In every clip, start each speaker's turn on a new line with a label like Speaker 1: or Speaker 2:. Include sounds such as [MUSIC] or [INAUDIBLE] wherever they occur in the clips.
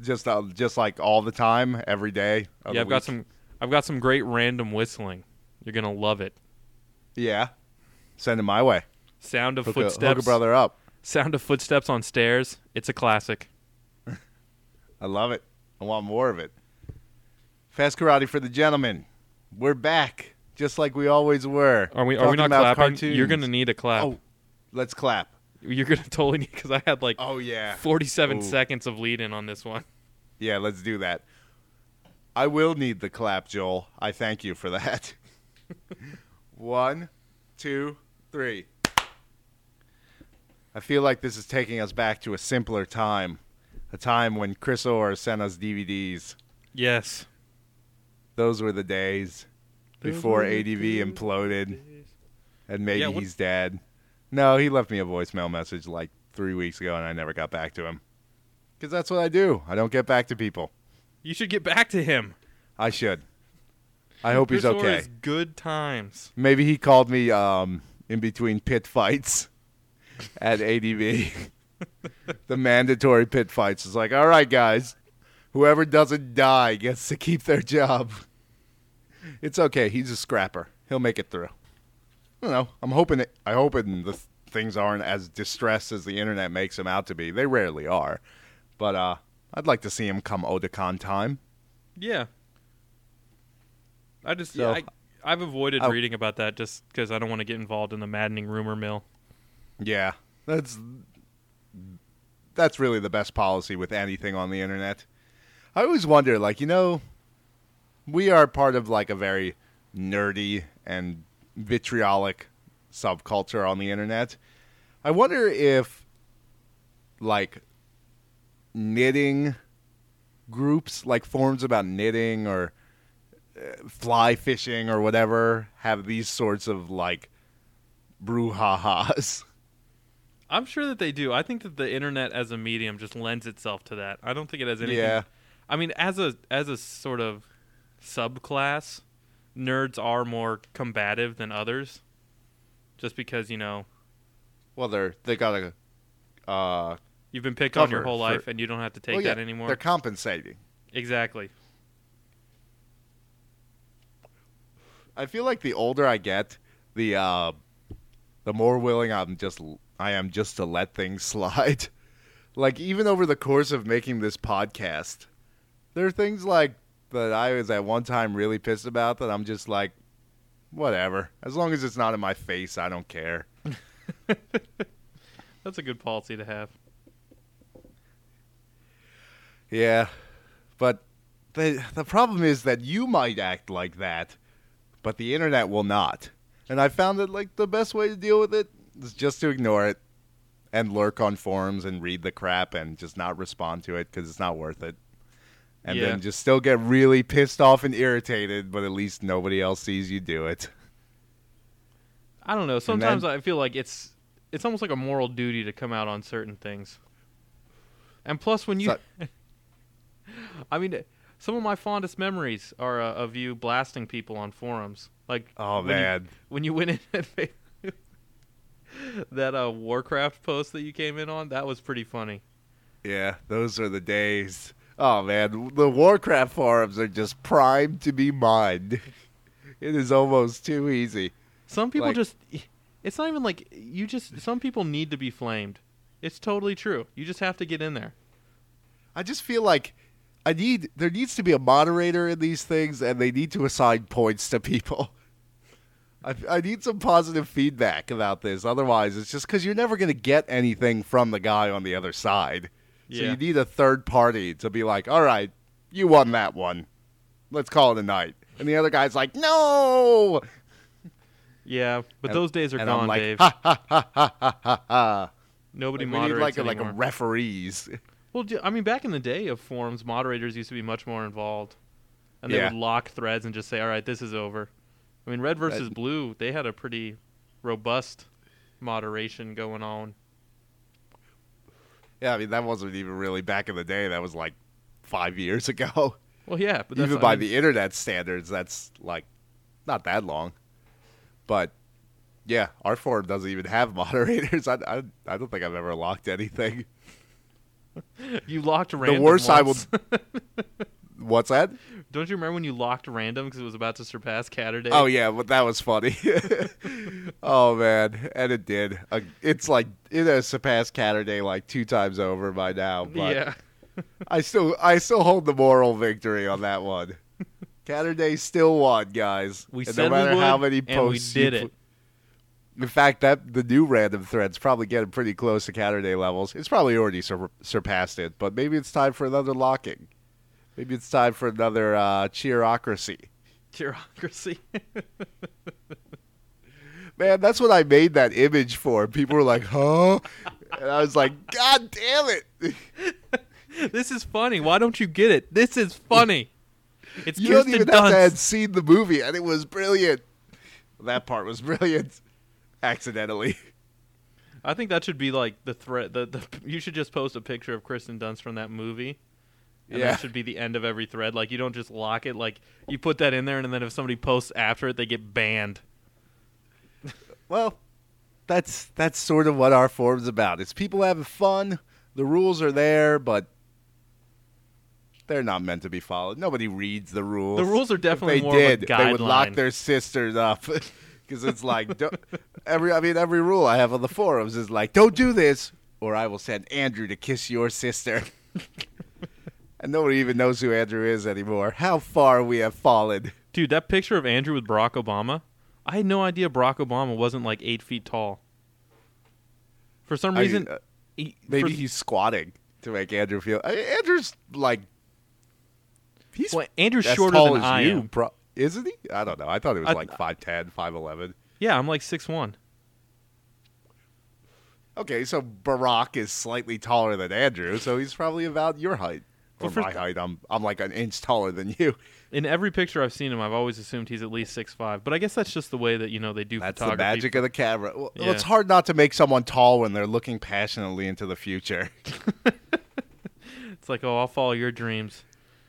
Speaker 1: Just uh, just like all the time, every day. of
Speaker 2: yeah, I've got some. I've got some great random whistling. You're gonna love it.
Speaker 1: Yeah, send it my way.
Speaker 2: Sound of
Speaker 1: Hook a,
Speaker 2: footsteps.
Speaker 1: hook a brother up.
Speaker 2: Sound of footsteps on stairs. It's a classic. [LAUGHS]
Speaker 1: I love it. I want more of it. Fast karate for the gentlemen. We're back, just like we always were.
Speaker 2: Are we? Are we not clapping?
Speaker 1: Cartoons.
Speaker 2: You're gonna need a clap.
Speaker 1: Oh, let's clap.
Speaker 2: You're gonna [LAUGHS] totally need because I had like
Speaker 1: Oh yeah,
Speaker 2: 47
Speaker 1: Ooh.
Speaker 2: seconds of lead in on this one.
Speaker 1: yeah. Let's do that. I will need the clap, Joel. I thank you for that. [LAUGHS] One, two, three. I feel like this is taking us back to a simpler time, a time when Chris Oarr sent us DVDs.
Speaker 2: Yes.
Speaker 1: Those were the days before ADV imploded. and maybe
Speaker 2: Yeah, what-
Speaker 1: he's dead. No, he left me a voicemail message like three weeks ago, and I never got back to him. Because that's what I do. I don't get back to people.
Speaker 2: You should get back to him.
Speaker 1: I should. I hope he's okay.
Speaker 2: good times.
Speaker 1: Maybe he called me um, in between pit fights [LAUGHS] at ADV. [LAUGHS] the mandatory pit fights. It's like, all right, guys, whoever doesn't die gets to keep their job. It's okay. He's a scrapper. He'll make it through. I don't know. I'm hoping. It, I hoping the things aren't as distressed as the internet makes them out to be. They rarely are, but uh, I'd like to see him come Otakon time.
Speaker 2: Yeah. I just
Speaker 1: So-
Speaker 2: I, I've avoided
Speaker 1: I-
Speaker 2: reading about that just because I don't want to get involved in the maddening rumor mill.
Speaker 1: Yeah, that's that's really the best policy with anything on the internet. I always wonder, like you know, we are part of like a very nerdy and vitriolic subculture on the internet. I wonder if like knitting groups, like forums about knitting or uh, fly fishing or whatever, have these sorts of like brouhahas. [LAUGHS]
Speaker 2: I'm sure that they do. I think that the internet as a medium just lends itself to that. I don't think it has anything.
Speaker 1: Yeah.
Speaker 2: I mean, as a as a sort of subclass, nerds are more combative than others. Just because you know
Speaker 1: Well, they're they got a uh,
Speaker 2: you've been picked on your whole
Speaker 1: for-
Speaker 2: life and you don't have to take
Speaker 1: well, yeah,
Speaker 2: that anymore.
Speaker 1: They're compensating.
Speaker 2: exactly.
Speaker 1: I feel like the older I get, the uh, the more willing I'm just I am just to let things [LAUGHS] slide. like even over the course of making this podcast, there are things like that I was at one time really pissed about that I'm just like, whatever. As long as it's not in my face, I don't care. [LAUGHS]
Speaker 2: That's a good policy to have.
Speaker 1: Yeah, but the the problem is that you might act like that, but the internet will not. And I found that like the best way to deal with it is just to ignore it and lurk on forums and read the crap and just not respond to it because it's not worth it. And
Speaker 2: Yeah.
Speaker 1: then just still get really pissed off and irritated, but at least nobody else sees you do it.
Speaker 2: I don't know.
Speaker 1: then-
Speaker 2: Sometimes I feel like it's it's almost like a moral duty to come out on certain things. And plus, when you,
Speaker 1: So- [LAUGHS]
Speaker 2: I mean, some of my fondest memories are uh, of you blasting people on forums. Like,
Speaker 1: Oh
Speaker 2: when you-
Speaker 1: man,
Speaker 2: when you went in [LAUGHS] that uh, Warcraft post that you came in on, that was pretty funny.
Speaker 1: yeah, those are the days. Oh man, the Warcraft forums are just primed to be mined. It is almost too easy.
Speaker 2: Some people
Speaker 1: Like-
Speaker 2: just, it's not even like you just. Some people need to be flamed. It's totally true. You just have to get in there.
Speaker 1: I just feel like I need there needs to be a moderator in these things, and they need to assign points to people. [LAUGHS] I, I need some positive feedback about this. Otherwise, it's just because you're never going to get anything from the guy on the other side. So you need a third party to be like, "All right, you won that one. Let's call it a night." And the other guy's like, "No."
Speaker 2: Yeah, but
Speaker 1: And-
Speaker 2: those days are
Speaker 1: and
Speaker 2: gone,
Speaker 1: I'm like,
Speaker 2: Dave.
Speaker 1: ha ha ha ha ha ha ha.
Speaker 2: Nobody
Speaker 1: Like, we need
Speaker 2: moderates
Speaker 1: like a, like a referees. [LAUGHS]
Speaker 2: Well, I mean, back in the day of forums, moderators used to be much more involved, and they
Speaker 1: Yeah.
Speaker 2: would lock threads and just say, "All right, this is over." I mean, Red versus
Speaker 1: That-
Speaker 2: Blue, they had a pretty robust moderation going on.
Speaker 1: Yeah, I mean that wasn't even really back in the day. That was like five years ago. [LAUGHS]
Speaker 2: Well, yeah, but that's,
Speaker 1: even
Speaker 2: I
Speaker 1: by
Speaker 2: mean,
Speaker 1: the internet standards, that's like not that long. But yeah, our forum doesn't even have [LAUGHS] moderators. I, I, I don't think I've ever locked anything. [LAUGHS]
Speaker 2: You locked random.
Speaker 1: The worst I
Speaker 2: once.
Speaker 1: What's that?
Speaker 2: Don't you remember when you locked random because it was about to surpass Catterday?
Speaker 1: Oh yeah, but that was funny. [LAUGHS] oh man, and it did. Uh, it's like it has surpassed Catterday like two times over by now. But
Speaker 2: yeah. [LAUGHS]
Speaker 1: I still, I still hold the moral victory on that one. Catterday still won, guys.
Speaker 2: We
Speaker 1: and
Speaker 2: said
Speaker 1: no
Speaker 2: we
Speaker 1: matter how many
Speaker 2: we
Speaker 1: posts you
Speaker 2: did it.
Speaker 1: In fact, that the new random thread's probably getting pretty close to Catterday levels. It's probably already sur- surpassed it, but maybe it's time for another locking. Maybe it's time for another uh, cheerocracy.
Speaker 2: Bureaucracy. [LAUGHS]
Speaker 1: Man, that's what I made that image for. People were like, "Huh?" And I was like, "God damn it!" [LAUGHS]
Speaker 2: this is funny. Why don't you get it? This is funny. It's
Speaker 1: You don't
Speaker 2: Kirsten
Speaker 1: even have to
Speaker 2: Dunst.
Speaker 1: have seen the movie, and it was brilliant. That part was [LAUGHS] brilliant. Accidentally.
Speaker 2: I think that should be like the threat. The, the you should just post a picture of Kristen Dunst from that movie. And
Speaker 1: Yeah.
Speaker 2: that should be the end of every thread. Like you don't just lock it. Like you put that in there, and then if somebody posts after it, they get banned. [LAUGHS]
Speaker 1: Well, that's that's sort of what our forum's about. It's people having fun. The rules are there, but they're not meant to be followed. Nobody reads the rules.
Speaker 2: The rules are
Speaker 1: If
Speaker 2: definitely
Speaker 1: they
Speaker 2: more
Speaker 1: did, they would lock their sisters up [LAUGHS] because it's like don't, every. I mean, every rule I have on the forums is like, don't do this, or I will send Andrew to kiss your sister. [LAUGHS] and nobody even knows who Andrew is anymore. How far we have fallen.
Speaker 2: Dude, that picture of Andrew with Barack Obama, I had no idea Barack Obama wasn't like eight feet tall. For some
Speaker 1: I-
Speaker 2: reason,
Speaker 1: uh,
Speaker 2: he,
Speaker 1: maybe
Speaker 2: for-
Speaker 1: he's squatting to make Andrew feel. I mean, Andrew's like he's
Speaker 2: well, Andrew's
Speaker 1: as
Speaker 2: shorter
Speaker 1: tall
Speaker 2: than
Speaker 1: as
Speaker 2: I
Speaker 1: you,
Speaker 2: am.
Speaker 1: pro- isn't he? I don't know. I thought he was
Speaker 2: I-
Speaker 1: like 5'10", 5'11".
Speaker 2: Yeah, I'm like six one.
Speaker 1: Okay, so Barack is slightly taller than Andrew, so he's probably about your height or
Speaker 2: for-
Speaker 1: my height. I'm I'm like an inch taller than you. [LAUGHS]
Speaker 2: In every picture I've seen him, I've always assumed he's at least six five. But I guess that's just the way that you know they do
Speaker 1: That's the magic of the camera. Well,
Speaker 2: Yeah.
Speaker 1: It's hard not to make someone tall when they're looking passionately into the future. [LAUGHS]
Speaker 2: It's like, oh, I'll follow your dreams.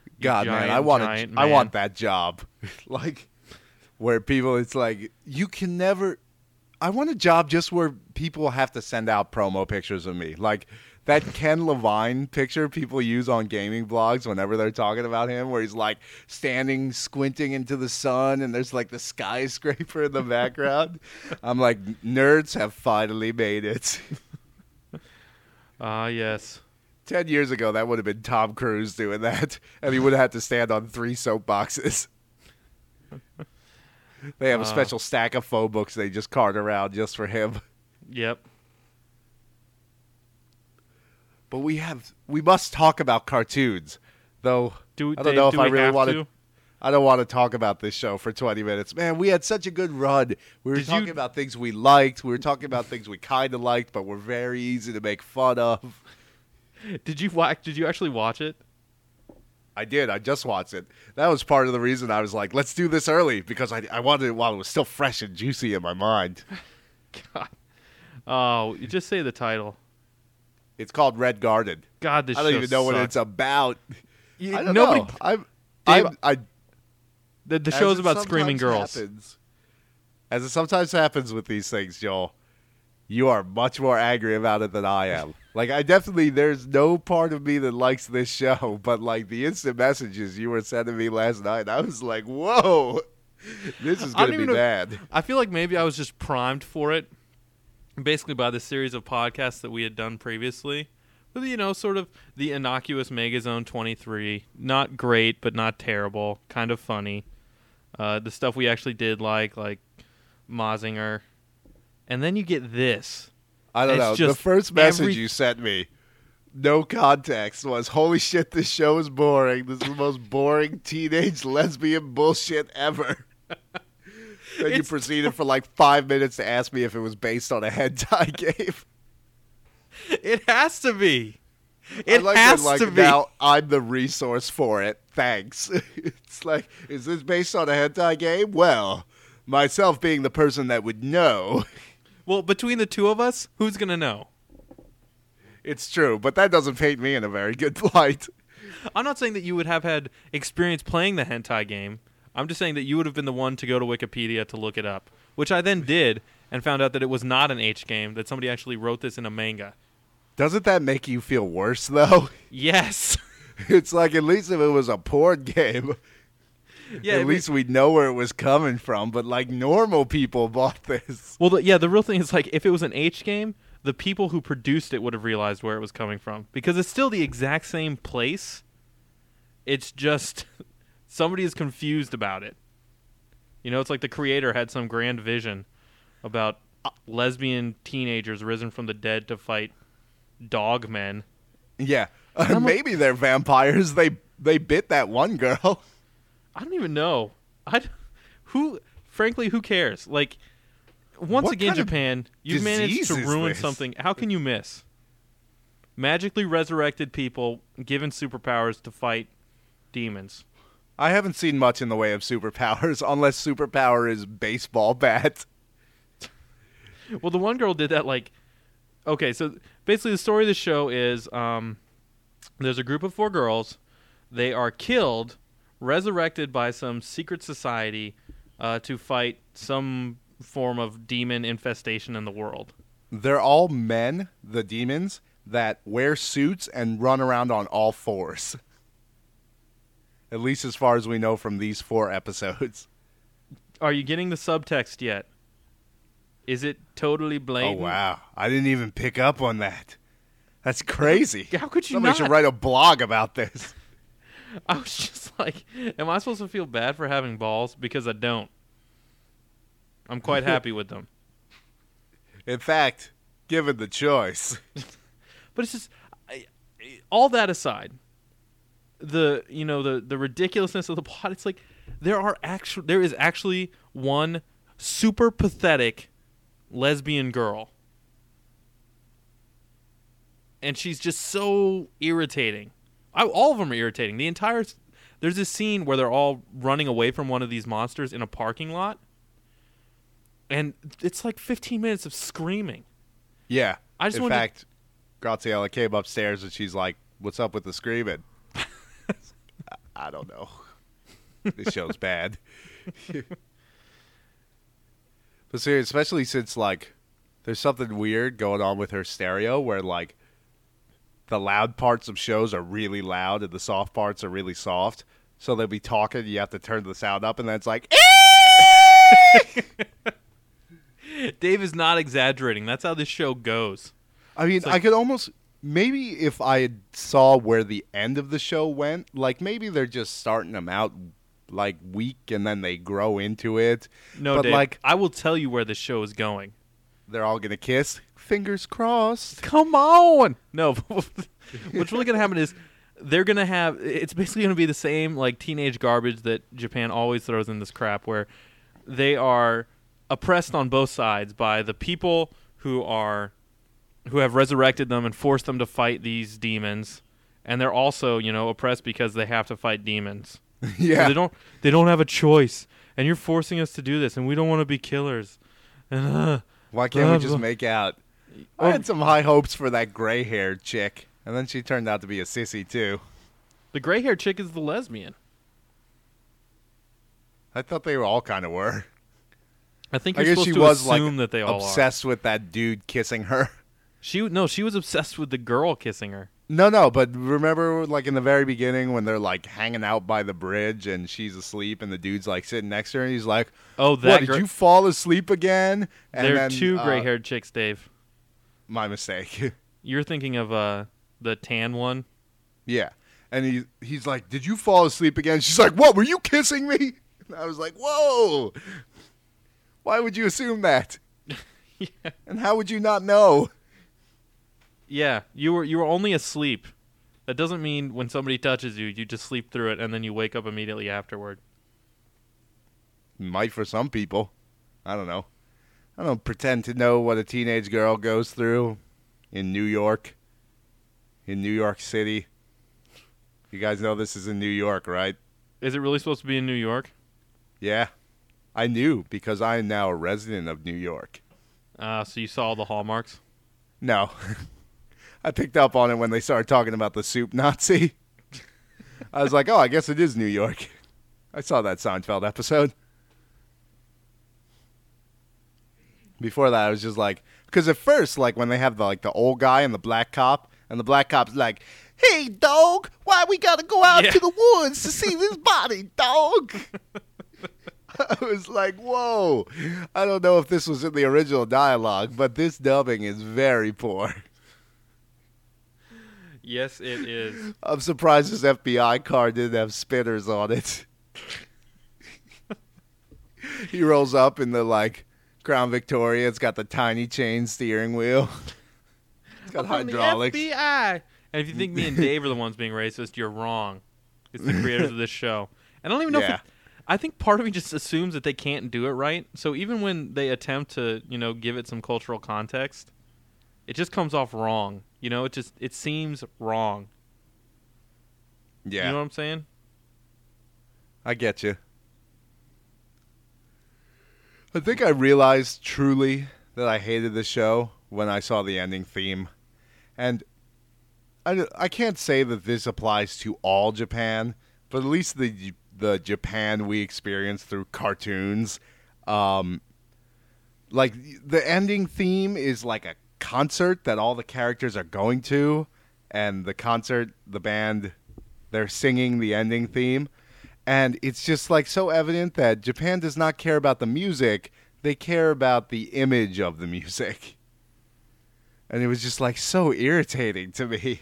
Speaker 2: you
Speaker 1: God, man, I want
Speaker 2: giant
Speaker 1: a, I
Speaker 2: man.
Speaker 1: want that job, [LAUGHS] like where people. It's like you can never. I want a job just where people have to send out promo pictures of me, like that Ken Levine picture people use on gaming blogs whenever they're talking about him, where he's like standing squinting into the sun, and there's like the skyscraper in the background. [LAUGHS] I'm like, nerds have finally made it. [LAUGHS]
Speaker 2: Ah, yes.
Speaker 1: Ten years ago, that would have been Tom Cruise doing that, and he would have had to stand on three soapboxes. [LAUGHS] they have a
Speaker 2: Uh.
Speaker 1: special stack of phone books they just cart around just for him.
Speaker 2: Yep.
Speaker 1: But we have we must talk about cartoons, though.
Speaker 2: Do
Speaker 1: I don't
Speaker 2: Dave,
Speaker 1: know if
Speaker 2: do
Speaker 1: I really want
Speaker 2: to?
Speaker 1: I don't want to talk about this show for 20 minutes. Man, we had such a good run. We were
Speaker 2: Did
Speaker 1: talking
Speaker 2: you-
Speaker 1: about things we liked. We were talking about things we kind of liked, but were very easy to make fun of.
Speaker 2: Did you watch? Did you actually watch it?
Speaker 1: I did. I just watched it. That was part of the reason I was like, let's do this early because I, I wanted it while it was still fresh and juicy in my mind. [LAUGHS]
Speaker 2: God. Oh, you just say the title.
Speaker 1: It's called Red Garden.
Speaker 2: God, this
Speaker 1: I don't even know what it's about.
Speaker 2: You-
Speaker 1: I don't
Speaker 2: nobody.
Speaker 1: know. I'm,
Speaker 2: Dave,
Speaker 1: I'm, I,
Speaker 2: the the show's about screaming girls.
Speaker 1: happens- as it sometimes happens with these things, Joel, you are much more angry about it than I am. [LAUGHS] like, I definitely, there's no part of me that likes this show, but like the instant messages you were sending me last night, I was like, whoa, [LAUGHS] this is going to be
Speaker 2: know-
Speaker 1: bad.
Speaker 2: I feel like maybe I was just primed for it, basically by the series of podcasts that we had done previously. With you know, sort of the innocuous Megazone 23, not great but not terrible, kind of funny. Uh, the stuff we actually did like, like Mazinger, and then you get this.
Speaker 1: I don't
Speaker 2: It's
Speaker 1: know. The first message
Speaker 2: every-
Speaker 1: you sent me, no context, was "Holy shit, this show is boring. This is the most boring teenage [LAUGHS] lesbian bullshit ever." [LAUGHS] then you proceeded for like five minutes to ask me if it was based on a hentai [LAUGHS] game.
Speaker 2: It has to be. It
Speaker 1: like
Speaker 2: has
Speaker 1: that, like,
Speaker 2: to be.
Speaker 1: Now I'm the resource for it. Thanks. [LAUGHS] it's like, is this based on a hentai game? Well, myself being the person that would know, [LAUGHS]
Speaker 2: Well, between the two of us, who's gonna know?
Speaker 1: it's true, but that doesn't paint me in a very good light.
Speaker 2: I'm not saying that you would have had experience playing the hentai game. I'm just saying that you would have been the one to go to Wikipedia to look it up, which I then did and found out that it was not an H game, that somebody actually wrote this in a manga.
Speaker 1: Doesn't that make you feel worse though? [LAUGHS]
Speaker 2: Yes.
Speaker 1: It's like at least if it was a porn game, [LAUGHS]
Speaker 2: yeah.
Speaker 1: at least we'd know where it was coming from. But like normal people bought this.
Speaker 2: Well, the, yeah, the real thing is like if it was an H game, the people who produced it would have realized where it was coming from because it's still the exact same place. It's just somebody is confused about it. You know, it's like the creator had some grand vision about lesbian teenagers risen from the dead to fight dog men.
Speaker 1: Yeah, [LAUGHS] uh,
Speaker 2: I'm a-
Speaker 1: maybe they're vampires. They they bit that one girl. [LAUGHS]
Speaker 2: I don't even know. I who frankly who cares? Like once
Speaker 1: What
Speaker 2: again Japan, you've managed to ruin
Speaker 1: this?
Speaker 2: something. How can you miss? Magically resurrected people given superpowers to fight demons.
Speaker 1: I haven't seen much in the way of superpowers, [LAUGHS] unless superpower is baseball bat.
Speaker 2: Well, the one girl did that like okay, so basically the story of the show is um there's a group of four girls. They are killed, resurrected by some secret society uh, to fight some form of demon infestation in the world.
Speaker 1: They're all men, the demons, that wear suits and run around on all fours. [LAUGHS] At least as far as we know from these four episodes.
Speaker 2: Are you getting the subtext yet? Is it totally
Speaker 1: Oh wow. I didn't even pick up on that. That's crazy.
Speaker 2: How could you
Speaker 1: Somebody
Speaker 2: not?
Speaker 1: should write a blog about this. [LAUGHS]
Speaker 2: I was just like, am I supposed to feel bad for having balls? Because I don't. I'm quite [LAUGHS] happy with them.
Speaker 1: In fact, given the choice. [LAUGHS]
Speaker 2: But it's just I, all that aside, the you know the the ridiculousness of the plot. It's like there are actual there is actually one super pathetic lesbian girl, and she's just so irritating. I, all of them are irritating. The entire there's this scene where they're all running away from one of these monsters in a parking lot, and it's like 15 minutes of screaming.
Speaker 1: Yeah.
Speaker 2: I just
Speaker 1: In
Speaker 2: wanted to-
Speaker 1: fact, Graziella came upstairs and she's like, What's up with the screaming? I- I don't know. This show's bad. [LAUGHS] but seriously, especially since like there's something weird going on with her stereo where like the loud parts of shows are really loud and the soft parts are really soft. So they'll be talking, you have to turn the sound up and then it's like [LAUGHS]
Speaker 2: Dave is not exaggerating. That's how this show goes.
Speaker 1: I mean,
Speaker 2: like-
Speaker 1: I could almost maybe if I saw where the end of the show went, like maybe they're just starting them out like weak and then they grow into it.
Speaker 2: No,
Speaker 1: but
Speaker 2: Dave,
Speaker 1: like
Speaker 2: I will tell you where the show is going.
Speaker 1: they're all gonna kiss. Fingers crossed.
Speaker 2: Come on. No, [LAUGHS] what's really going to happen is they're going to have. It's basically going to be the same like teenage garbage that Japan always throws in this crap, where they are oppressed on both sides by the people who are who have resurrected them and forced them to fight these demons, and they're also you know oppressed because they have to fight demons. [LAUGHS]
Speaker 1: yeah.
Speaker 2: They don't. They don't have a choice, and you're forcing us to do this, and we don't want to be killers. And uh,
Speaker 1: Why can't we just
Speaker 2: blah.
Speaker 1: make out? I had some high hopes for that gray haired chick, and then she turned out to be a sissy too.
Speaker 2: the gray haired chick is the lesbian.
Speaker 1: I thought they all kind of were.
Speaker 2: I think
Speaker 1: I
Speaker 2: you're
Speaker 1: guess
Speaker 2: supposed
Speaker 1: she
Speaker 2: to
Speaker 1: was like
Speaker 2: assume that they all are.
Speaker 1: obsessed with that dude kissing her.
Speaker 2: She no, she was obsessed with the girl kissing her.
Speaker 1: No, no, but remember, like in the very beginning when they're like hanging out by the bridge and she's asleep and the dude's like sitting next to her and he's like,
Speaker 2: Oh,
Speaker 1: "What?
Speaker 2: that
Speaker 1: Did you fall asleep again?" And
Speaker 2: there are
Speaker 1: then,
Speaker 2: two
Speaker 1: uh,
Speaker 2: gray-haired chicks, Dave.
Speaker 1: My mistake. [LAUGHS]
Speaker 2: You're thinking of uh the tan one.
Speaker 1: yeah, and he he's like, "Did you fall asleep again?" She's like, "What? Were you kissing me?" And [LAUGHS] I was like, "Whoa! Why would you assume that? [LAUGHS]
Speaker 2: yeah.
Speaker 1: And how would you not know?"
Speaker 2: Yeah, you were you were only asleep. That doesn't mean when somebody touches you, you just sleep through it and then you wake up immediately afterward.
Speaker 1: Might for some people. I don't know. I don't pretend to know what a teenage girl goes through in New York, in New York City. You guys know this is in New York, right?
Speaker 2: Is it really supposed to be in New York?
Speaker 1: Yeah. I knew because I am now a resident of New York.
Speaker 2: Uh, so you saw all the hallmarks.
Speaker 1: No. [LAUGHS] I picked up on it when they started talking about the soup Nazi. I was like, oh, I guess it is New York. I saw that Seinfeld episode. Before that, I was just like, Because at first, like when they have the like the old guy and the black cop, and the black cop's like, "Hey, dog, why we gotta go out
Speaker 2: Yeah.
Speaker 1: to the woods to see this body, dog?" [LAUGHS] I was like, "Whoa!" I don't know if this was in the original dialogue, but this dubbing is very poor.
Speaker 2: Yes, it is.
Speaker 1: I'm surprised this FBI car didn't have spinners on it. [LAUGHS] he rolls up in the like Crown Victoria. It's got the tiny chain steering wheel. It's got
Speaker 2: the
Speaker 1: hydraulics.
Speaker 2: FBI. And if you think me and Dave are the ones being racist, you're wrong. It's the creators of this show. And I don't even know
Speaker 1: Yeah.
Speaker 2: if it, I think part of me just assumes that they can't do it right. So even when they attempt to, you know, give it some cultural context, it just comes off wrong. You know, it just it seems wrong.
Speaker 1: Yeah,
Speaker 2: You know what I'm saying?
Speaker 1: I get you. I think I realized truly that I hated the show when I saw the ending theme. And I, I can't say that this applies to all Japan, but at least the the Japan we experience through cartoons. Um, like the ending theme is like a concert that all the characters are going to, and the concert, the band, they're singing the ending theme. And it's just like so evident that Japan does not care about the music, they care about the image of the music. And it was just like so irritating to me.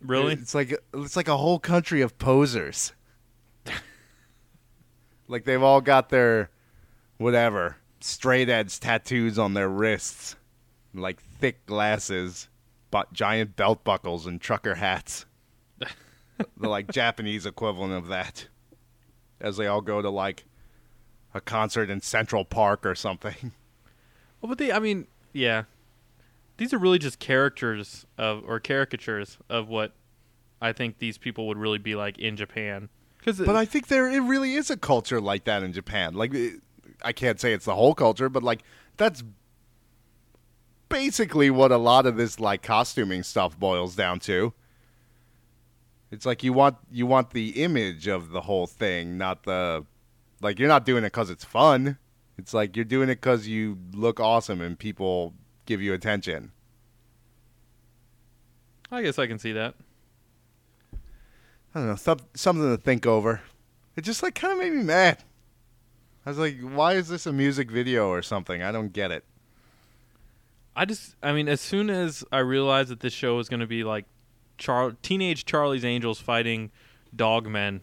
Speaker 2: Really?
Speaker 1: It's like it's like a whole country of posers. [LAUGHS] like they've all got their whatever straight edge tattoos on their wrists, like thick glasses, but giant belt buckles and trucker hats. [LAUGHS] the like Japanese equivalent of that. As they all go to like a concert in Central Park or something.
Speaker 2: Well, but they, I mean, yeah, these are really just characters of or caricatures of what I think these people would really be like in Japan. Because,
Speaker 1: But I think there it really is a culture like that in Japan. Like I can't say it's the whole culture, but like that's basically what a lot of this like costuming stuff boils down to. It's like you want you want the image of the whole thing, not the like you're not doing it cuz it's fun. It's like you're doing it cuz you look awesome and people give you attention.
Speaker 2: I guess I can see that.
Speaker 1: I don't know, some, something to think over. It just like kind of made me mad. I was like, why is this a music video or something? I don't get it.
Speaker 2: I just, I mean, as soon as I realized that this show was going to be like Char- teenage Charlie's Angels fighting dog men,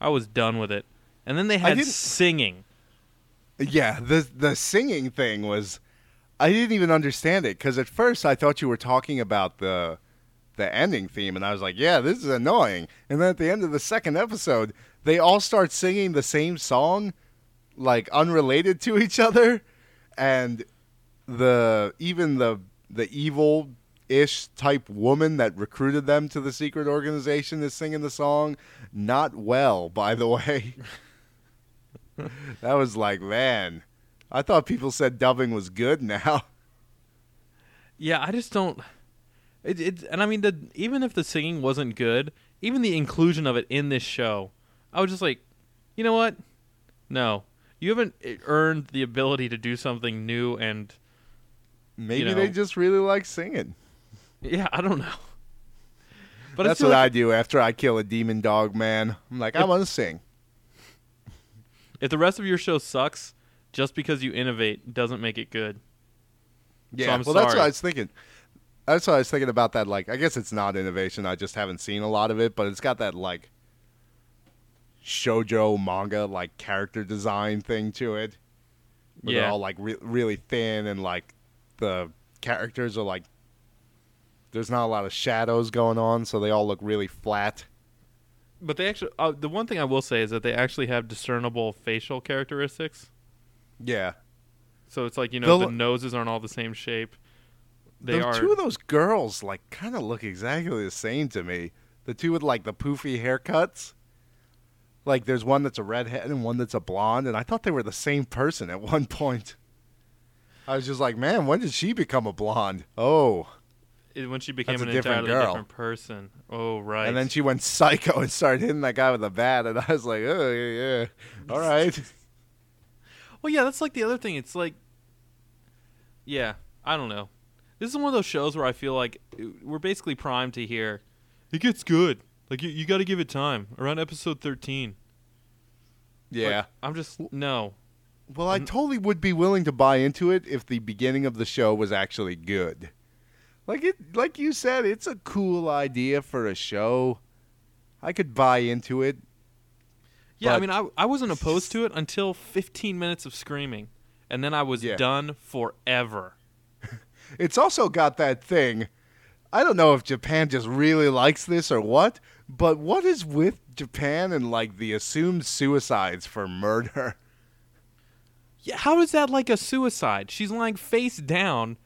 Speaker 2: I was done with it. And then they had singing.
Speaker 1: Yeah, the the singing thing was I didn't even understand it cuz at first I thought you were talking about the the ending theme and I was like, yeah, this is annoying. And then at the end of the second episode, they all start singing the same song like unrelated to each other and the even the the evil ish type woman that recruited them to the secret organization is singing the song not well by the way that was like man i thought people said dubbing was good now
Speaker 2: Yeah, I just don't. It, it and I mean, the, even if the singing wasn't good, even the inclusion of it in this show, I was just like, you know what? No, you haven't eh, earned the ability to do something new and
Speaker 1: maybe
Speaker 2: know.
Speaker 1: they just really like singing
Speaker 2: yeah, I don't know. But
Speaker 1: that's
Speaker 2: feel
Speaker 1: what
Speaker 2: like
Speaker 1: i do after i kill a demon dog man i'm like i want to sing
Speaker 2: if the rest of your show sucks, just because you innovate doesn't make it good.
Speaker 1: Yeah,
Speaker 2: I'm
Speaker 1: well, that's what. I was thinking. That's what I was thinking about. That like, I guess it's not innovation. I just haven't seen a lot of it, but it's got that like shojo manga like character design thing to it. Where
Speaker 2: Yeah.
Speaker 1: they're all like re- really thin and like the characters are like there's not a lot of shadows going on, so they all look really flat.
Speaker 2: But they actually, uh, the one thing I will say is that they actually have discernible facial characteristics.
Speaker 1: Yeah,
Speaker 2: So it's like you know
Speaker 1: The-
Speaker 2: the noses aren't all the same shape. They
Speaker 1: the
Speaker 2: are.
Speaker 1: two of those girls like kind of look exactly the same to me. The two with like the poofy haircuts. Like there's one that's a redhead and one that's a blonde, and I thought they were the same person at one [LAUGHS] point. I was just like, man, when did she become a blonde? Oh,
Speaker 2: it- when she became
Speaker 1: a
Speaker 2: an
Speaker 1: different
Speaker 2: entirely
Speaker 1: girl.
Speaker 2: different person. Oh right.
Speaker 1: and then she went psycho and started hitting that guy with a bat, and [LAUGHS] I was like, oh yeah, yeah, all right. [LAUGHS]
Speaker 2: Well, yeah, that's like the other thing. It's like, yeah, I don't know. This is one of those shows where I feel like uh, we're basically primed to hear it gets good. Like you, you got to give it time. Around episode thirteen.
Speaker 1: Yeah.
Speaker 2: Like, I'm just no.
Speaker 1: Well, I mm. totally would be willing to buy into it if the beginning of the show was actually good. Like it, like you said, it's a cool idea for a show. I could buy into it.
Speaker 2: Yeah, I mean, I I wasn't opposed to it until 15 minutes of screaming, and then I was
Speaker 1: Yeah.
Speaker 2: done forever. [LAUGHS]
Speaker 1: It's also got that thing. I don't know if Japan just really likes this or what, but what is with Japan and like the assumed suicides for murder? [LAUGHS]
Speaker 2: How is that like a suicide? She's lying face down.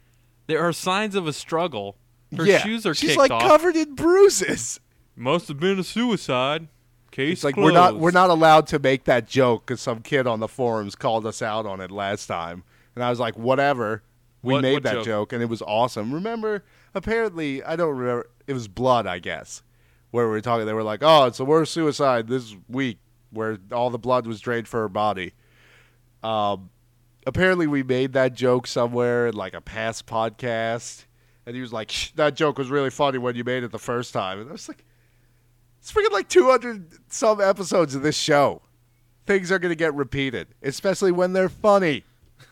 Speaker 2: There are signs of a struggle. Her
Speaker 1: yeah,
Speaker 2: shoes are
Speaker 1: she's like
Speaker 2: off.
Speaker 1: covered in bruises.
Speaker 2: Must have been a suicide. Case
Speaker 1: It's like
Speaker 2: closed.
Speaker 1: we're not we're not allowed to make that joke because some kid on the forums called us out on it last time, and I was like, whatever. We
Speaker 2: What-
Speaker 1: made
Speaker 2: what
Speaker 1: that
Speaker 2: joke?
Speaker 1: joke and it was awesome. Remember? Apparently, I don't remember. It was blood, I guess, where we were talking. They were like, "Oh, it's the worst suicide this week, where all the blood was drained for her body." Um, apparently, we made that joke somewhere in like a past podcast, and he was like, "Shh, "That joke was really funny when you made it the first time," and I was like. It's freaking like 200 some episodes of this show. Things are going to get repeated, especially when they're funny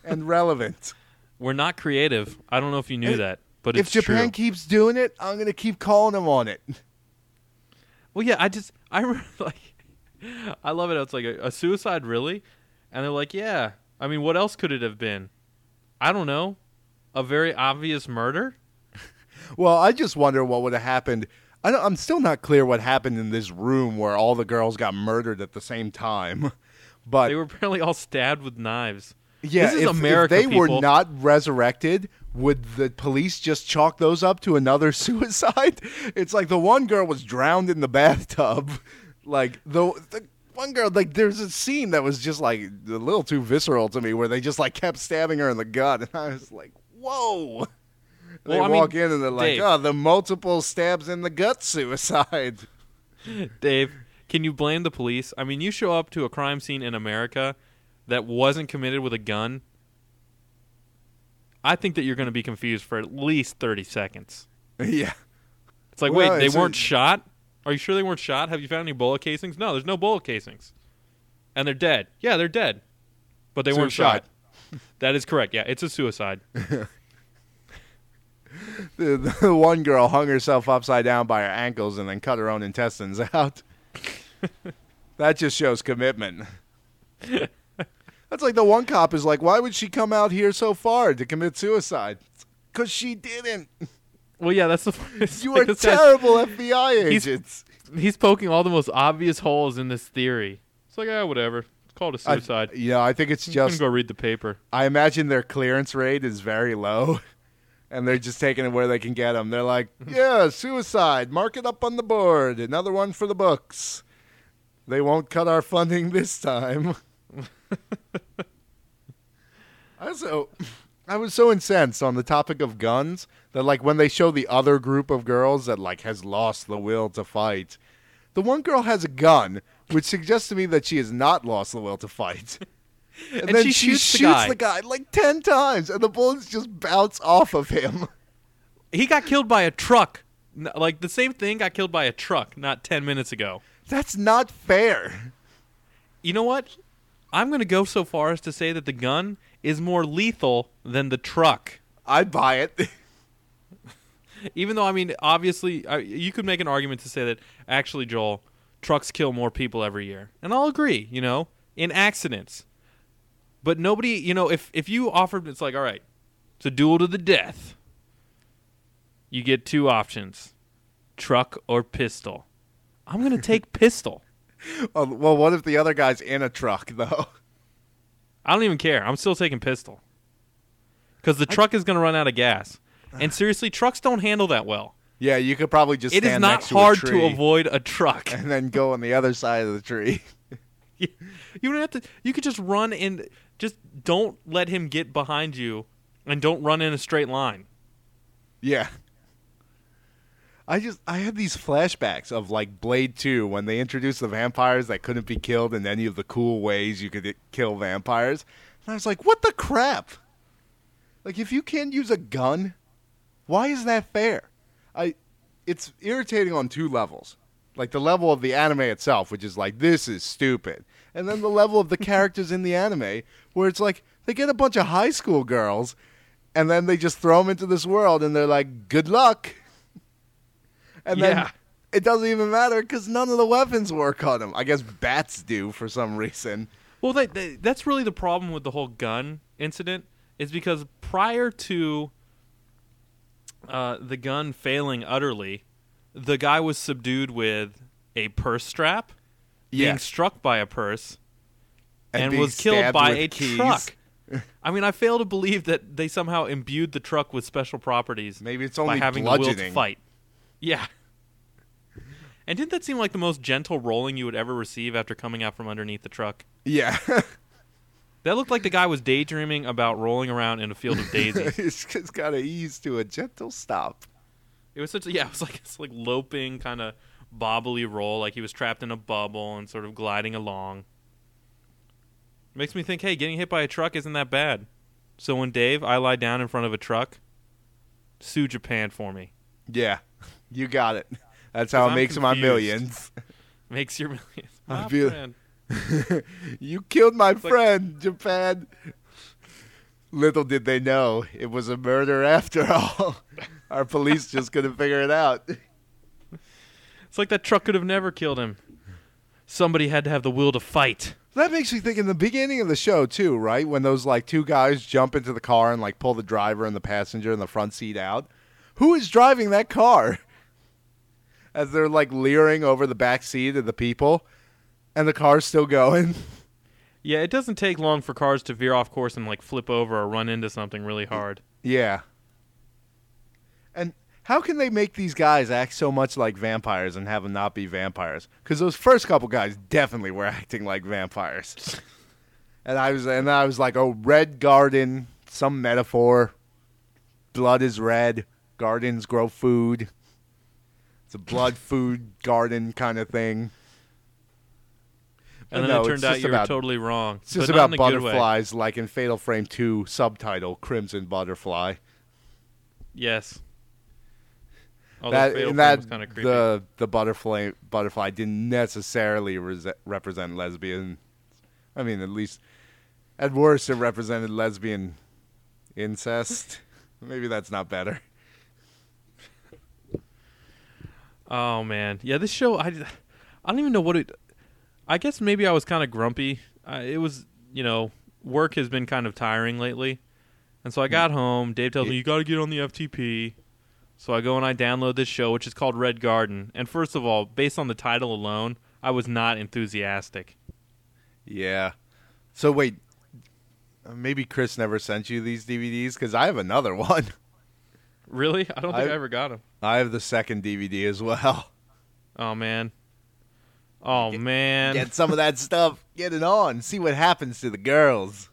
Speaker 1: and relevant. [LAUGHS]
Speaker 2: We're not creative. I don't know if you knew
Speaker 1: If-
Speaker 2: that, but
Speaker 1: if Japan
Speaker 2: true.
Speaker 1: keeps doing it, I'm going to keep calling them on it. [LAUGHS]
Speaker 2: Well, yeah, I just I [LAUGHS] remember like I love it. It's like a, a suicide, really, and they're like, yeah. I mean, what else could it have been? I don't know. A very obvious murder. [LAUGHS]
Speaker 1: Well, I just wonder what would have happened. I don't, I'm still not clear what happened in this room where all the girls got murdered at the same time. [LAUGHS] But
Speaker 2: They were apparently all stabbed with knives.
Speaker 1: yeah,
Speaker 2: this is
Speaker 1: if,
Speaker 2: America,
Speaker 1: if they were not resurrected, would the police just chalk those up to another [LAUGHS] suicide? It's like the one girl was drowned in the bathtub. Like the the one girl, like there's a scene that was just like a little too visceral to me, where they just like kept stabbing her in the gut, [LAUGHS] and I was like, whoa. And they
Speaker 2: Well, I mean,
Speaker 1: walk in and they're like,
Speaker 2: Dave.
Speaker 1: "Oh, the multiple stabs in the gut suicide." [LAUGHS]
Speaker 2: Dave, can you blame the police? I mean, you show up to a crime scene in America that wasn't committed with a gun. I think that you're going to be confused for at least 30 seconds. [LAUGHS]
Speaker 1: yeah,
Speaker 2: It's like,
Speaker 1: Well,
Speaker 2: wait, they
Speaker 1: a-
Speaker 2: weren't shot? Are you sure they weren't shot? Have you found any bullet casings? No, there's no bullet casings. And they're dead. Yeah, they're dead. But they weren't shot. That is correct. Yeah, it's a suicide. [LAUGHS]
Speaker 1: the, the one girl hung herself upside down by her ankles and then cut her own intestines [LAUGHS] out. that just shows commitment. That's like the one cop is like, why would she come out here so far to commit suicide? Because she didn't.
Speaker 2: Well, yeah, that's the [LAUGHS] it's
Speaker 1: You are
Speaker 2: this guy's-
Speaker 1: terrible FBI
Speaker 2: he's-
Speaker 1: agents.
Speaker 2: He's poking all the most obvious holes in this theory. It's like, ah, whatever. It's called a
Speaker 1: I,
Speaker 2: suicide.
Speaker 1: you know, I think it's
Speaker 2: I'm gonna
Speaker 1: just.
Speaker 2: go read the paper.
Speaker 1: I imagine their clearance rate is very low, [LAUGHS] and they're just taking it where they can get them. They're like, [LAUGHS] "Yeah, suicide. Mark it up on the board. Another one for the books." They won't cut our funding this time. also, I was so incensed on the topic of guns that, like, when they show the other group of girls that like has lost the will to fight, the one girl has a gun, which suggests to me that she has not lost the will to fight. [LAUGHS] And,
Speaker 2: And
Speaker 1: then
Speaker 2: she
Speaker 1: she,
Speaker 2: shoots the guy.
Speaker 1: the guy like ten times, and the bullets just bounce off of him.
Speaker 2: He got killed by a truck. Like the same thing got killed by a truck not 10 minutes ago.
Speaker 1: That's not fair.
Speaker 2: You know what? I'm going to go so far as to say that the gun is more lethal than the truck.
Speaker 1: I'd buy it. [LAUGHS]
Speaker 2: Even though, I mean, obviously, uh, you could make an argument to say that actually, Joel, trucks kill more people every year. And I'll agree, you know, in accidents. But nobody, you know, if, if you offered, it's like, all right, it's a duel to the death. You get two options truck or pistol. I'm going to take [LAUGHS] pistol.
Speaker 1: Oh, well, what if the other guy's in a truck [LAUGHS] though?
Speaker 2: I don't even care. I'm still taking pistol. Because the truck is going to run out of gas. And seriously, trucks don't handle that well.
Speaker 1: Yeah, you could probably just
Speaker 2: It is
Speaker 1: stand
Speaker 2: not
Speaker 1: next
Speaker 2: hard
Speaker 1: to, a
Speaker 2: to
Speaker 1: tree
Speaker 2: avoid a truck. [LAUGHS]
Speaker 1: and then go on the other side of the tree. [LAUGHS] [LAUGHS]
Speaker 2: you don't have to. You could just run and just don't let him get behind you, and don't run in a straight line.
Speaker 1: Yeah. I just I had these flashbacks of like Blade 2 when they introduced the vampires that couldn't be killed in any of the cool ways you could i- kill vampires. And I was like, "What the crap?" Like if you can't use a gun, why is that fair? I it's irritating on two levels. Like the level of the anime itself, which is like this is stupid. And then the level of the [LAUGHS] characters in the anime where it's like they get a bunch of high school girls and then they just throw them into this world and they're like good luck. And then
Speaker 2: Yeah.
Speaker 1: it doesn't even matter cuz none of the weapons work on them. I guess bats do for some reason.
Speaker 2: Well, they, they, that's really the problem with the whole gun incident is because prior to uh, the gun failing utterly, the guy was subdued with a purse strap, being struck by a purse, and,
Speaker 1: being
Speaker 2: was killed by a
Speaker 1: keys.
Speaker 2: truck. [LAUGHS] I mean, I fail to believe that they somehow imbued the truck with special properties
Speaker 1: Maybe it's
Speaker 2: by
Speaker 1: only
Speaker 2: having the will to fight. Yeah. And didn't that seem like the most gentle rolling you would ever receive after coming out from underneath the truck?
Speaker 1: Yeah. [LAUGHS]
Speaker 2: That looked like the guy was daydreaming about rolling around in a field of [LAUGHS] daisies.
Speaker 1: it's, it's got to ease to a gentle stop.
Speaker 2: it was such a yeah, it was like it's like loping kind of bobbly roll, like he was trapped in a bubble and sort of gliding along. Makes me think, hey, getting hit by a truck isn't that bad. So when Dave, I lie down in front of a truck, sue Japan for me.
Speaker 1: Yeah, you got it. That's [LAUGHS] how it
Speaker 2: I'm
Speaker 1: makes my millions. [LAUGHS]
Speaker 2: Makes your millions. My
Speaker 1: feel-
Speaker 2: friend. [LAUGHS]
Speaker 1: you killed my
Speaker 2: like-
Speaker 1: friend, Japan. Little did they know it was a murder after [LAUGHS] all. Our police just couldn't figure it out.
Speaker 2: It's like that truck could have never killed him. Somebody had to have the will to fight.
Speaker 1: That makes me think in the beginning of the show too, right? When those like two guys jump into the car and like pull the driver and the passenger in the front seat out. Who is driving that car? [LAUGHS] As they're like leering over the back seat of the people and the car's still going. [LAUGHS]
Speaker 2: Yeah, it doesn't take long for cars to veer off course and like flip over or run into something really hard.
Speaker 1: Yeah. And how can they make these guys act so much like vampires and have them not be vampires? Because those first couple guys definitely were [LAUGHS] acting like vampires. and I was and I was like, oh, red garden, some metaphor. Blood is red. Gardens grow food. It's a blood food garden kind of thing.
Speaker 2: And then
Speaker 1: no,
Speaker 2: it turned out you were totally wrong.
Speaker 1: It's just about
Speaker 2: in a good way.
Speaker 1: butterflies, like in Fatal Frame 2, subtitle Crimson Butterfly.
Speaker 2: Yes. Although
Speaker 1: that
Speaker 2: Fatal
Speaker 1: and that
Speaker 2: was kind of creepy.
Speaker 1: the the butterfly butterfly didn't necessarily rese- represent lesbian. I mean, at least at worst, it represented lesbian incest. [LAUGHS] Maybe that's not better.
Speaker 2: Oh man, yeah. This show, I, I don't even know what it. I guess maybe I was kind of grumpy. I, it was, you know, work has been kind of tiring lately, and so I got home. Dave tells me you got to get on the FTP. So I go and I download this show, which is called Red Garden. And first of all, based on the title alone, I was not enthusiastic.
Speaker 1: Yeah. So wait, uh, maybe Chris never sent you these DVDs because I have another [LAUGHS] one.
Speaker 2: Really, I don't think I,
Speaker 1: I-
Speaker 2: ever got them.
Speaker 1: I have the second DVD as well.
Speaker 2: Oh man. Oh
Speaker 1: Get-
Speaker 2: man.
Speaker 1: Get some of that stuff. Get it on. See what happens to the girls.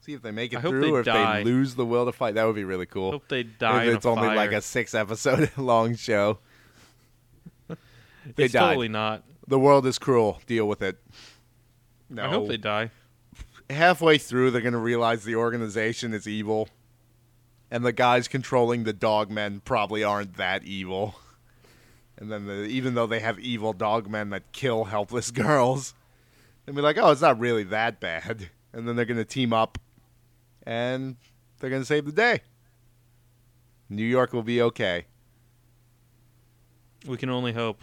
Speaker 1: See if they make it through or if
Speaker 2: die.
Speaker 1: they lose the will to fight. That would be really cool.
Speaker 2: Hope they die.
Speaker 1: if it's only
Speaker 2: fire.
Speaker 1: like a six episode [LAUGHS] long show. they
Speaker 2: It's
Speaker 1: died.
Speaker 2: totally not.
Speaker 1: The world is cruel. Deal with it. No.
Speaker 2: I hope they die.
Speaker 1: Halfway through, they're going to realize the organization is evil, and the guys controlling the dog men probably aren't that evil. And then, the, even though they have evil dogmen that kill helpless [LAUGHS] girls, they'll be like, "Oh, it's not really that bad." And then they're going to team up, and they're going to save the day. New York will be okay.
Speaker 2: We can only hope.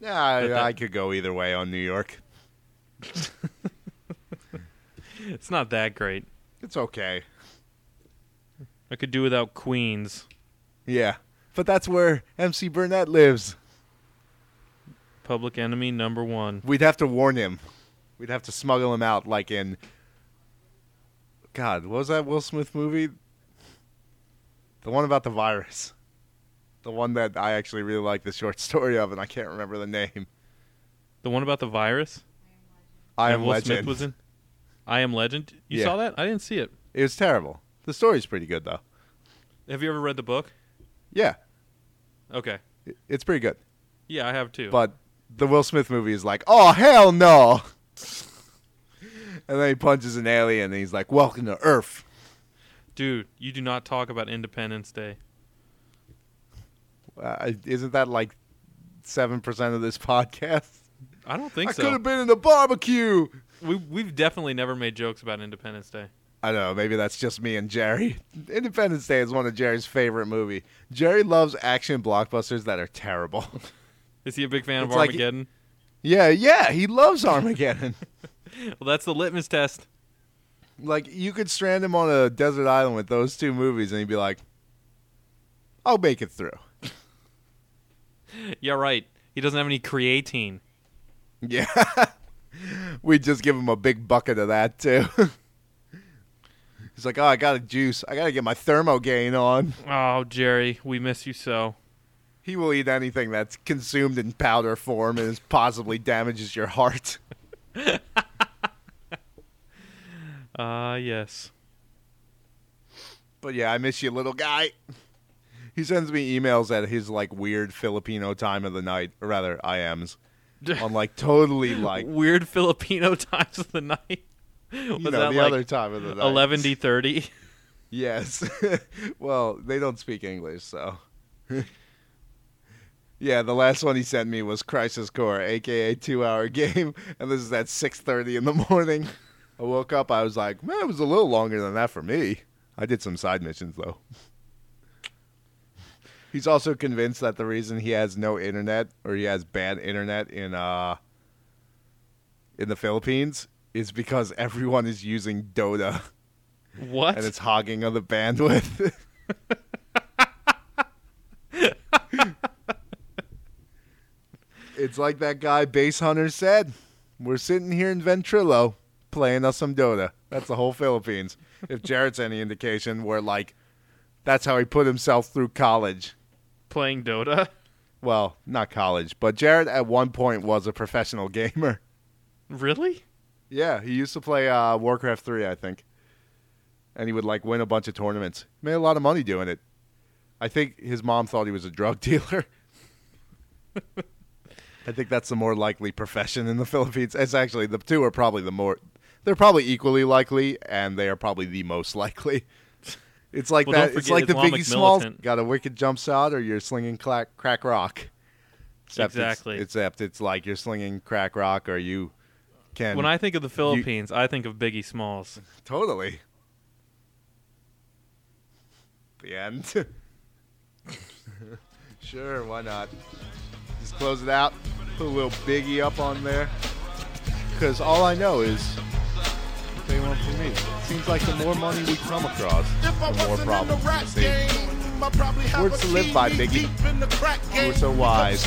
Speaker 1: Yeah, I,
Speaker 2: that-
Speaker 1: I could go either way on New York. [LAUGHS]
Speaker 2: It's not that great.
Speaker 1: It's okay.
Speaker 2: I could do without Queens.
Speaker 1: Yeah, but that's where MC Burnett lives.
Speaker 2: Public enemy number one.
Speaker 1: We'd have to warn him. We'd have to smuggle him out, like in. God, what was that Will Smith movie? The one about the virus. The one that I actually really like the short [LAUGHS] story of, and I can't remember the name.
Speaker 2: The one about the virus.
Speaker 1: I
Speaker 2: and
Speaker 1: am
Speaker 2: Will
Speaker 1: Legend.
Speaker 2: Smith was in. I am Legend. You
Speaker 1: Yeah.
Speaker 2: saw that? I didn't see it.
Speaker 1: It was terrible. The story's pretty good though.
Speaker 2: Have you ever read the book?
Speaker 1: Yeah,
Speaker 2: Okay.
Speaker 1: it- it's pretty good.
Speaker 2: Yeah, I have too.
Speaker 1: But the Will Smith movie is like, oh hell no. [LAUGHS] and then he punches an alien, and he's like, "Welcome to Earth."
Speaker 2: Dude, you do not talk about Independence Day.
Speaker 1: Uh, isn't that like seven percent of this [LAUGHS] podcast?
Speaker 2: I don't think so.
Speaker 1: I
Speaker 2: so.
Speaker 1: could have been in the barbecue.
Speaker 2: We we've definitely never made jokes about Independence Day.
Speaker 1: I don't know. Maybe that's just me and Jerry. [LAUGHS] Independence Day is one of Jerry's favorite movie. Jerry loves action blockbusters that are terrible.
Speaker 2: Is he a big fan of
Speaker 1: It's like-
Speaker 2: Armageddon?
Speaker 1: yeah, yeah, he loves Armageddon. [LAUGHS]
Speaker 2: well, that's the litmus test.
Speaker 1: like you could strand him on a desert island with those two movies, and he'd be like, "I'll make it through."
Speaker 2: Yeah, right. He doesn't have any creatine.
Speaker 1: Yeah, [LAUGHS] we'd just give him a big bucket of that too. He's like, "Oh, I got a juice. I gotta get my thermogain on."
Speaker 2: Oh, Jerry, we miss you so.
Speaker 1: He will eat anything that's consumed in powder form and possibly damages your heart. [LAUGHS]
Speaker 2: Ah, yes.
Speaker 1: But yeah, I miss you, little guy. He sends me emails at his like weird Filipino time of the night, or rather, I am's [LAUGHS] on like totally like
Speaker 2: Weird Filipino [LAUGHS] times of the night.
Speaker 1: You
Speaker 2: Was
Speaker 1: know
Speaker 2: that
Speaker 1: the
Speaker 2: like
Speaker 1: other time of the night.
Speaker 2: eleven d thirty? [LAUGHS]
Speaker 1: Yes. [LAUGHS] well, they don't speak English, so. [LAUGHS] yeah, the last one he sent me was Crisis Core, aka Two Hour Game, and this is at six thirty in the morning. I woke up, I was like, man, it was a little longer than that for me. I did some side missions though. He's also convinced that the reason he has no internet or he has bad internet in uh in the Philippines is because everyone is using Dota
Speaker 2: What?
Speaker 1: and it's hogging of the bandwidth. [LAUGHS] it's like that guy Basshunter said. We're sitting here in Ventrilo playing us some Dota. That's the whole Philippines. If Jarrett's any indication, we're like, that's how he put himself through college.
Speaker 2: Playing Dota?
Speaker 1: Well, not college, but Jarrett at one point was a professional gamer.
Speaker 2: Really?
Speaker 1: Yeah, he used to play uh, Warcraft 3, I think. And he would like win a bunch of tournaments. He Made a lot of money doing it. I think his mom thought he was a drug [LAUGHS] dealer. I think that's the more likely profession in the Philippines. It's actually the two are probably the more they're probably equally likely and they are probably the most likely. It's like
Speaker 2: Well,
Speaker 1: that it's like the
Speaker 2: Islamic
Speaker 1: Biggie Smalls
Speaker 2: militant.
Speaker 1: got a wicked jump shot or you're slinging crack, crack rock. Except it's-
Speaker 2: Exactly.
Speaker 1: except it's like you're slinging crack rock or you can
Speaker 2: When I think of the Philippines, I think of Biggie Smalls.
Speaker 1: Totally. The end. [LAUGHS] sure, why not? Just close it out. Put a little Biggie up on there. Because all I know is what they want from me. Seems like the more money we come across,
Speaker 3: If I
Speaker 1: the more
Speaker 3: wasn't in the
Speaker 1: problems we see.
Speaker 3: game, I probably have
Speaker 1: Words
Speaker 3: a
Speaker 1: to live
Speaker 3: key
Speaker 1: by,
Speaker 3: knee
Speaker 1: Biggie.
Speaker 3: deep in the crack
Speaker 1: You were
Speaker 3: game.
Speaker 1: so wise.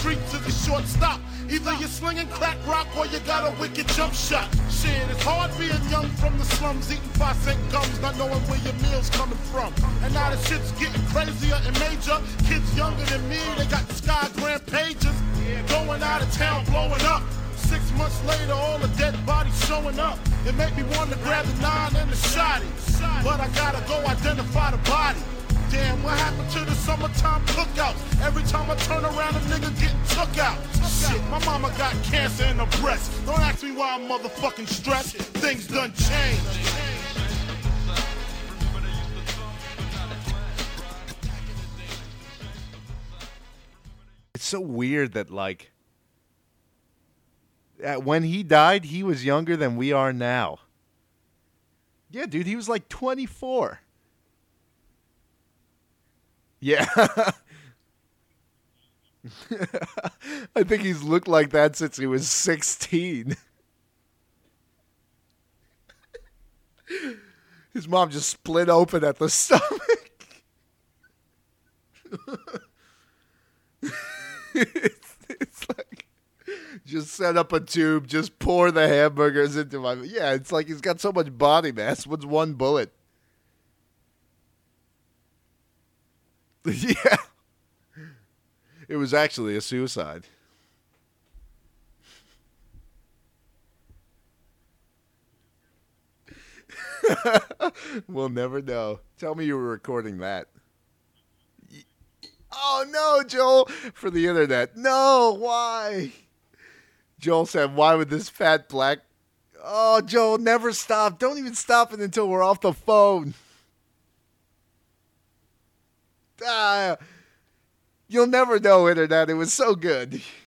Speaker 3: Either you're slinging crack rock or you got a wicked jump shot. Shit, it's hard being young from the slums, eating five cent gums, not knowing where your meal's coming from. And now the shit's getting crazier and major. Kids younger than me, they got the sky grand pages. Going out of town, blowing up. Six months later, all the dead bodies showing up. It made me want to grab the nine and the shotty. But I gotta go identify the body. Damn, what happened to the summertime cookouts? Every time I turn around, a nigga getting took out. Shit, my mama got cancer in her breast. Don't ask me why I'm motherfucking stressed. Things done changed.
Speaker 1: It's so weird that like uh, when he died, he was younger than we are now. Yeah, dude, he was like 24. Yeah. [LAUGHS] I think he's looked like that since he was 16. [LAUGHS] His mom just split open at the stomach. it's, [LAUGHS] it's like just set up a tube, just pour the hamburgers into my. Yeah, it's like he's got so much body mass. What's one bullet? [LAUGHS] yeah, it was actually a suicide. [LAUGHS] we'll never know. Tell me you were recording that. Oh no, Joel, for the internet. No, why? Joel said, Why would this fat black. Oh, Joel, never stop. Don't even stop it until we're off the phone. Ah, you'll never know, internet. It was so good.